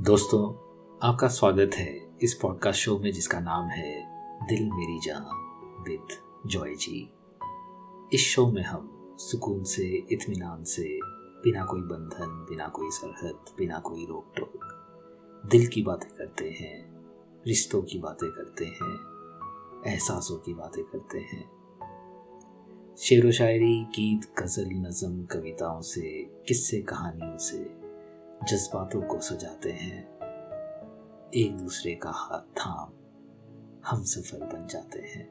दोस्तों, आपका स्वागत है इस पॉडकास्ट शो में जिसका नाम है दिल मेरी जहाँ विद जॉय जी। इस शो में हम सुकून से, इत्मीनान से, बिना कोई बंधन, बिना कोई सरहद, बिना कोई रोक टोक दिल की बातें करते हैं, रिश्तों की बातें करते हैं, एहसासों की बातें करते हैं। शेर व शायरी, गीत, गज़ल, नज़म, कविताओं से, किस्से, कहानियों से जज्बातों को सजाते हैं। एक दूसरे का हाथ थाम हम सफल बन जाते हैं।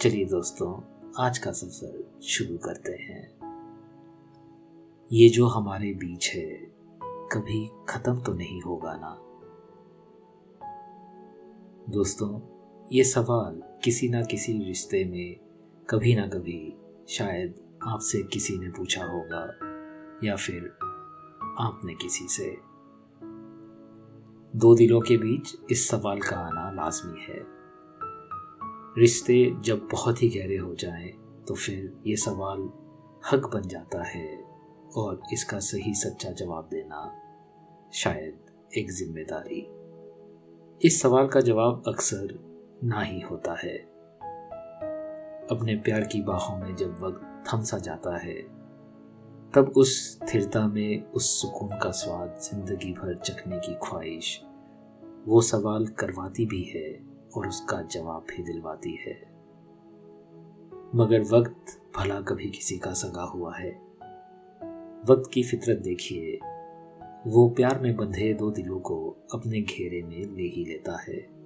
चलिए दोस्तों, आज का सफ़र शुरू करते हैं। ये जो हमारे बीच है, कभी खत्म तो नहीं होगा ना? दोस्तों, ये सवाल किसी ना किसी रिश्ते में कभी ना कभी शायद आपसे किसी ने पूछा होगा। या फिर आपने किसी से? दो दिलों के बीच इस सवाल का आना लाजमी है। रिश्ते जब बहुत ही गहरे हो जाएँ तो फिर ये सवाल हक बन जाता है और इसका सही सच्चा जवाब देना शायद एक ज़िम्मेदारी। इस सवाल का जवाब अक्सर ना ही होता है। अपने प्यार की बाहों में जब वक्त थम सा जाता है तब उस स्थिरता में, उस सुकून का स्वाद ज़िंदगी भर चखने की ख्वाहिश, वो सवाल करवाती भी है और उसका जवाब भी दिलवाती है। मगर वक्त भला कभी किसी का सगा हुआ है। वक्त की फितरत देखिए, वो प्यार में बंधे दो दिलों को अपने घेरे में ले ही लेता है।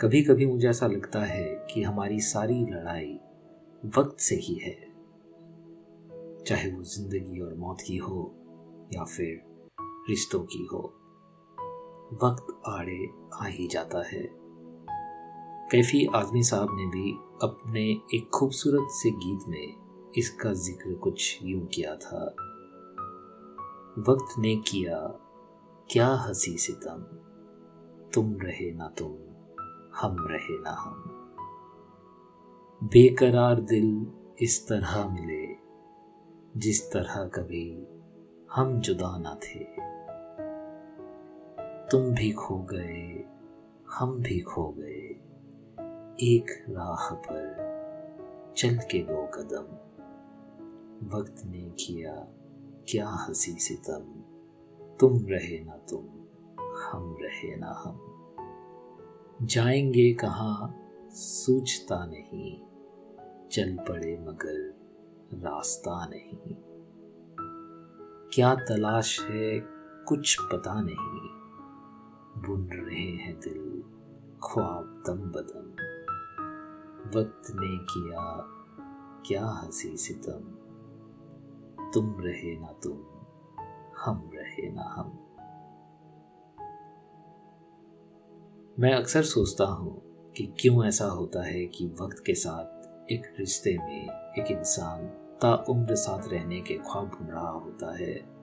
कभी कभी मुझे ऐसा लगता है कि हमारी सारी लड़ाई वक्त से ही है। चाहे वो ज़िंदगी और मौत की हो या फिर रिश्तों की हो, वक्त आड़े आ ही जाता है। कैफी आदमी साहब ने भी अपने एक खूबसूरत से गीत में इसका ज़िक्र कुछ यूँ किया था। वक्त ने किया क्या हँसी सितम तुम रहे ना तुम, हम रहे ना हम। बेकरार दिल इस तरह मिले जिस तरह कभी हम जुदा ना थे। तुम भी खो गए, हम भी खो गए। एक राह पर चल के दो कदम। वक्त ने किया क्या हँसी सितम। तुम रहे ना तुम, हम रहे ना हम। जाएँगे कहाँ, सूझता नहीं। चल पड़े मगर रास्ता नहीं। क्या तलाश है कुछ पता नहीं। बुन रहे हैं दिल ख्वाब दम बदम वक्त ने किया क्या हँसी सितम। तुम रहे ना तुम, हम रहे ना हम। मैं अक्सर सोचता हूँ कि क्यों ऐसा होता है कि वक्त के साथ एक रिश्ते में एक इंसान उम्र साथ रहने के ख्वाब भून रहा होता है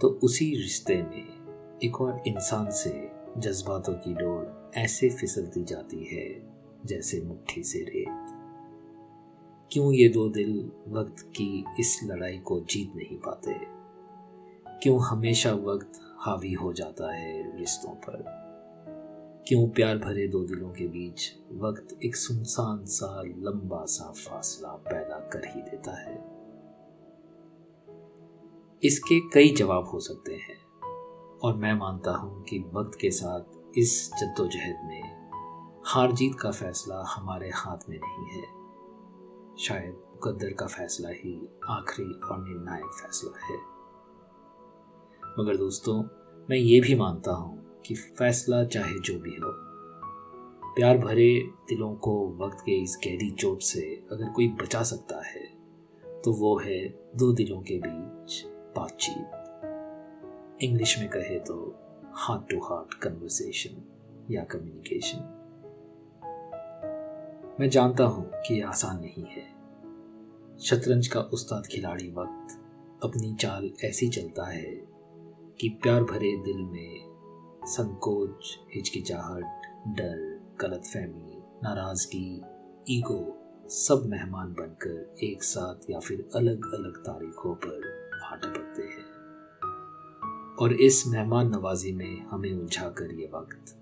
तो उसी रिश्ते में एक और इंसान से जज्बातों की डोर ऐसे फिसलती जाती है, जैसे मुट्ठी से रेत। क्यों ये दो दिल वक्त की इस लड़ाई को जीत नहीं पाते? क्यों हमेशा वक्त हावी हो जाता है रिश्तों पर? क्यों प्यार भरे दो दिलों के बीच वक्त एक सुनसान सा लंबा सा फासला पैदा कर ही देता है? इसके कई जवाब हो सकते हैं। और मैं मानता हूँ कि वक्त के साथ इस जद्दोजहद में हार जीत का फैसला हमारे हाथ में नहीं है। शायद मुकद्दर का फैसला ही आखिरी और निर्णायक फैसला है। मगर दोस्तों, मैं ये भी मानता हूँ कि फैसला चाहे जो भी हो, प्यार भरे दिलों को वक्त के इस गहरी चोट से अगर कोई बचा सकता है तो वो है दो दिलों के बीच बातचीत। इंग्लिश में कहे तो हार्ट टू हार्ट कन्वर्सेशन या कम्युनिकेशन मैं जानता हूँ कि यह आसान नहीं है। शतरंज का उस्ताद खिलाड़ी वक्त अपनी चाल ऐसी चलता है कि प्यार भरे दिल में संकोच, हिचकिचाहट, डर, गलतफहमी, नाराज़गी, ईगो सब मेहमान बनकर एक साथ या फिर अलग अलग तारीखों पर आ टपकते हैं। और इस मेहमान नवाजी में हमें उलझा कर ये वक्त,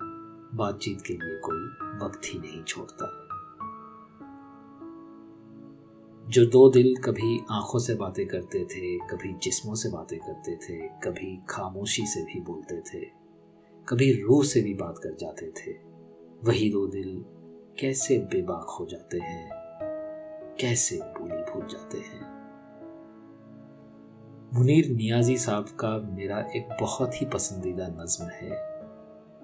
बातचीत के लिए कोई वक्त ही नहीं छोड़ता। जो दो दिल कभी आँखों से बातें करते थे, कभी जिस्मों से बातें करते थे, कभी खामोशी से भी बोलते थे, कभी रूह से भी बात कर जाते थे, वही दो दिल कैसे बेबाक हो जाते हैं, कैसे बोली भूल जाते हैं। मुनीर नियाजी साहब का मेरा एक बहुत ही पसंदीदा नज्म है,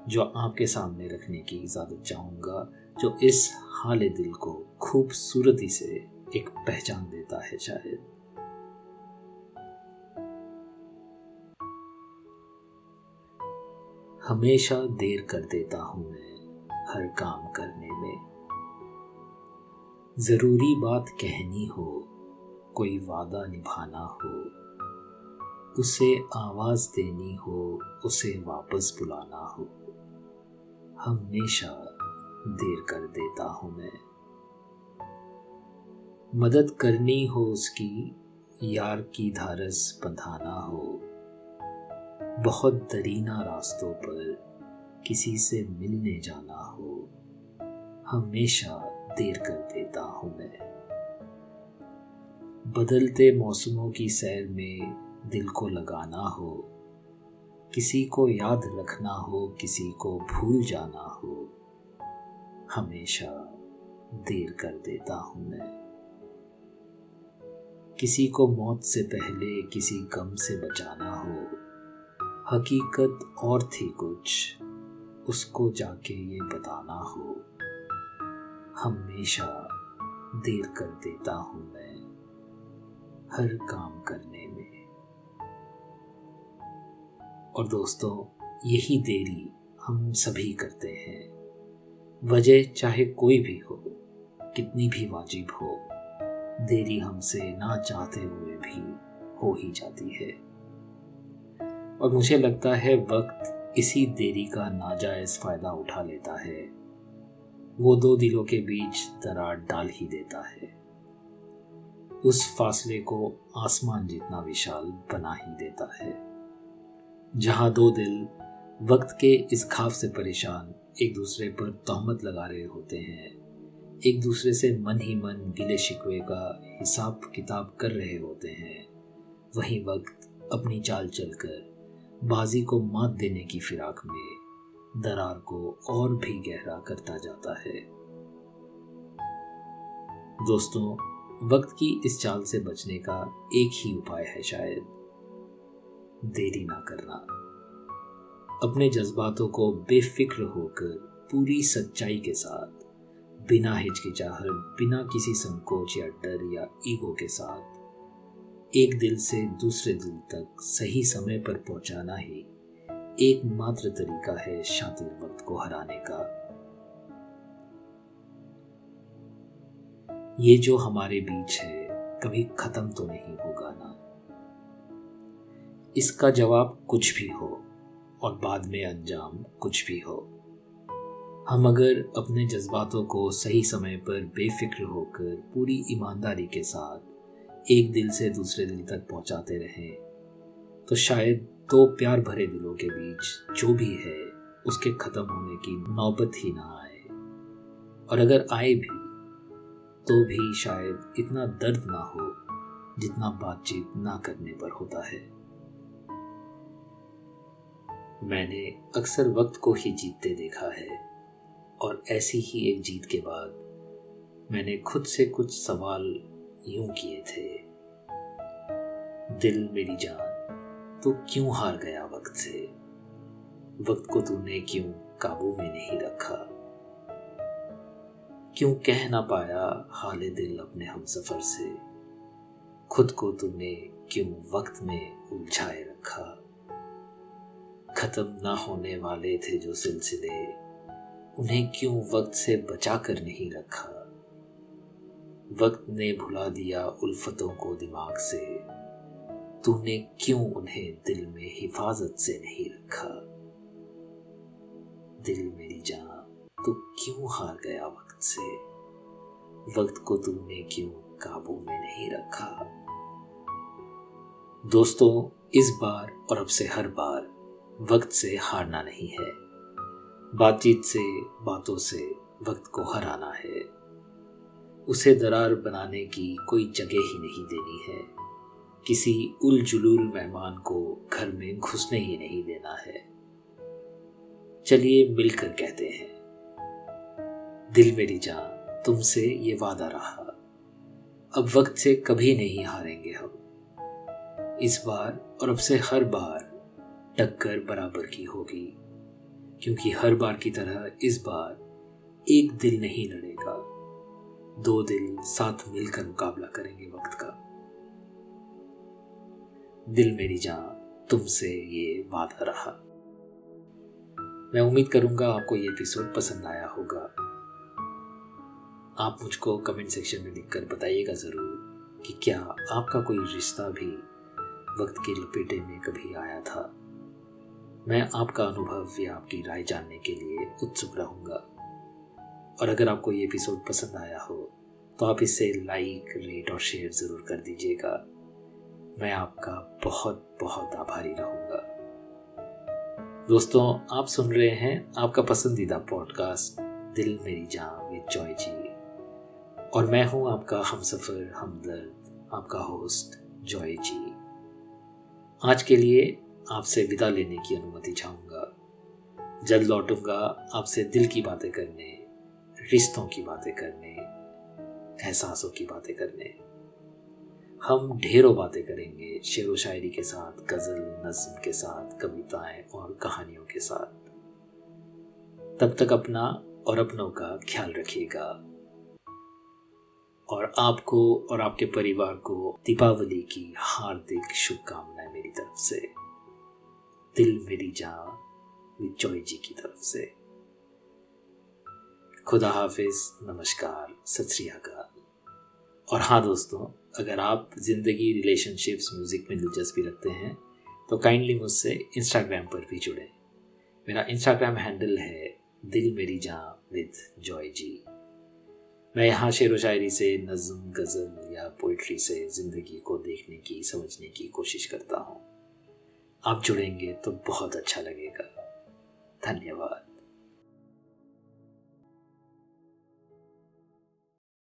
जो आपके सामने रखने की इजाज़त चाहूँगा, जो इस हाल दिल को खूबसूरती से एक पहचान देता है शायद। हमेशा देर कर देता हूँ मैं हर काम करने में। ज़रूरी बात कहनी हो, कोई वादा निभाना हो उसे आवाज़ देनी हो, उसे वापस बुलाना हो। हमेशा देर कर देता हूँ मैं। मदद करनी हो उसकी, यार की धारस बंधाना हो। बहुत दरीना रास्तों पर किसी से मिलने जाना हो। हमेशा देर कर देता हूँ मैं। बदलते मौसमों की सैर में दिल को लगाना हो, किसी को याद रखना हो, किसी को भूल जाना हो, हमेशा देर कर देता हूँ मैं। किसी को मौत से पहले, किसी गम से बचाना हो, हकीकत और थी कुछ, उसको जाके ये बताना हो, हमेशा देर कर देता हूँ मैं। हर काम करने और दोस्तों, यही देरी हम सभी करते हैं। वजह चाहे कोई भी हो, कितनी भी वाजिब हो, देरी हमसे ना चाहते हुए भी हो ही जाती है। और मुझे लगता है वक्त इसी देरी का नाजायज फ़ायदा उठा लेता है। वो दो दिलों के बीच दरार डाल ही देता है। उस फासले को आसमान जितना विशाल बना ही देता है। जहाँ दो दिल वक्त के इस खाफ से परेशान एक दूसरे पर तहमत लगा रहे होते हैं। एक दूसरे से मन ही मन गिले शिकवे का हिसाब किताब कर रहे होते हैं। वही वक्त अपनी चाल चलकर बाजी को मात देने की फिराक में दरार को और भी गहरा करता जाता है। दोस्तों, वक्त की इस चाल से बचने का एक ही उपाय है शायद। देरी ना करना। अपने जज्बातों को बेफिक्र होकर पूरी सच्चाई के साथ, बिना हिचकिचाहट, बिना किसी संकोच या डर या ईगो के साथ, एक दिल से दूसरे दिल तक सही समय पर पहुंचाना ही एकमात्र तरीका है शातिर वक्त को हराने का। ये जो हमारे बीच है, कभी खत्म तो नहीं होगा ना। इसका जवाब कुछ भी हो और बाद में अंजाम कुछ भी हो। हम अगर अपने जज्बातों को सही समय पर बेफिक्र होकर पूरी ईमानदारी के साथ एक दिल से दूसरे दिल तक पहुंचाते रहें तो शायद दो प्यार भरे दिलों के बीच जो भी है, उसके ख़त्म होने की नौबत ही ना आए। और अगर आए भी तो भी शायद इतना दर्द ना हो जितना बातचीत ना करने पर होता है। मैंने अक्सर वक्त को ही जीतते देखा है, और ऐसी ही एक जीत के बाद मैंने खुद से कुछ सवाल यूँ किए थे, दिल मेरी जान तो क्यों हार गया वक्त से? वक्त को तूने क्यों काबू में नहीं रखा? क्यों कह ना पाया हाल दिल अपने हम सफ़र से? खुद को तूने क्यों वक्त में उलझाए रखा? खत्म ना होने वाले थे जो सिलसिले। उन्हें क्यों वक्त से बचा कर नहीं रखा? वक्त ने भुला दिया उल्फतों को दिमाग से। तूने क्यों उन्हें दिल में हिफाजत से नहीं रखा? दिल मेरी जान, तू क्यों हार गया वक्त से? वक्त को तूने क्यों काबू में नहीं रखा? दोस्तों, इस बार और अब से हर बार वक्त से हारना नहीं है। बातचीत से, बातों से वक्त को हराना है। उसे दरार बनाने की कोई जगह ही नहीं देनी है। किसी उल जुलूल मेहमान को घर में घुसने ही नहीं देना है। चलिए मिलकर कहते हैं, दिल मेरी जान, तुमसे ये वादा रहा। अब वक्त से कभी नहीं हारेंगे हम। इस बार और अब से हर बार टक्कर बराबर की होगी, क्योंकि हर बार की तरह इस बार एक दिल नहीं लड़ेगा। दो दिल साथ मिलकर मुकाबला करेंगे वक्त का। दिल मेरी जान, तुमसे ये वादा रहा। मैं उम्मीद करूँगा आपको ये एपिसोड पसंद आया होगा। आप मुझको कमेंट सेक्शन में लिखकर बताइएगा ज़रूर कि क्या आपका कोई रिश्ता भी वक्त के लपेटे में कभी आया था। मैं आपका अनुभव या आपकी राय जानने के लिए उत्सुक रहूँगा। और अगर आपको ये एपिसोड पसंद आया हो तो आप इसे लाइक रेट और शेयर ज़रूर कर दीजिएगा। मैं आपका बहुत बहुत आभारी रहूँगा। दोस्तों, आप सुन रहे हैं आपका पसंदीदा पॉडकास्ट दिल मेरी जान विद जॉय जी और मैं हूँ आपका हम हमसफर, हमदर्द, आपका होस्ट जॉय जी आज के लिए आपसे विदा लेने की अनुमति चाहूँगा। जल्द लौटूँगा आपसे दिल की बातें करने, रिश्तों की बातें करने, एहसासों की बातें करने। हम ढेरों बातें करेंगे शेर व शायरी के साथ, गज़ल, नज्म के साथ, कविताएँ और कहानियों के साथ। तब तक अपना और अपनों का ख्याल रखिएगा। और आपको और आपके परिवार को दीपावली की हार्दिक शुभकामनाएँ मेरी तरफ़ से। दिल मेरी जान विजॉय जी की तरफ़ से। खुदा हाफिज, नमस्कार, सत और हाँ दोस्तों, अगर आप ज़िंदगी रिलेशनशिप्स म्यूज़िक में दिलचस्पी रखते हैं तो काइंडली मुझसे इंस्टाग्राम पर भी जुड़ें। मेरा इंस्टाग्राम हैंडल है दिल मेरी जाँ विद जॉय जी। मैं यहाँ शेर व शायरी से नज़म, गज़ल या पोइट्री से ज़िंदगी को देखने की, समझने की कोशिश करता हूँ। आप जुड़ेंगे तो बहुत अच्छा लगेगा। धन्यवाद।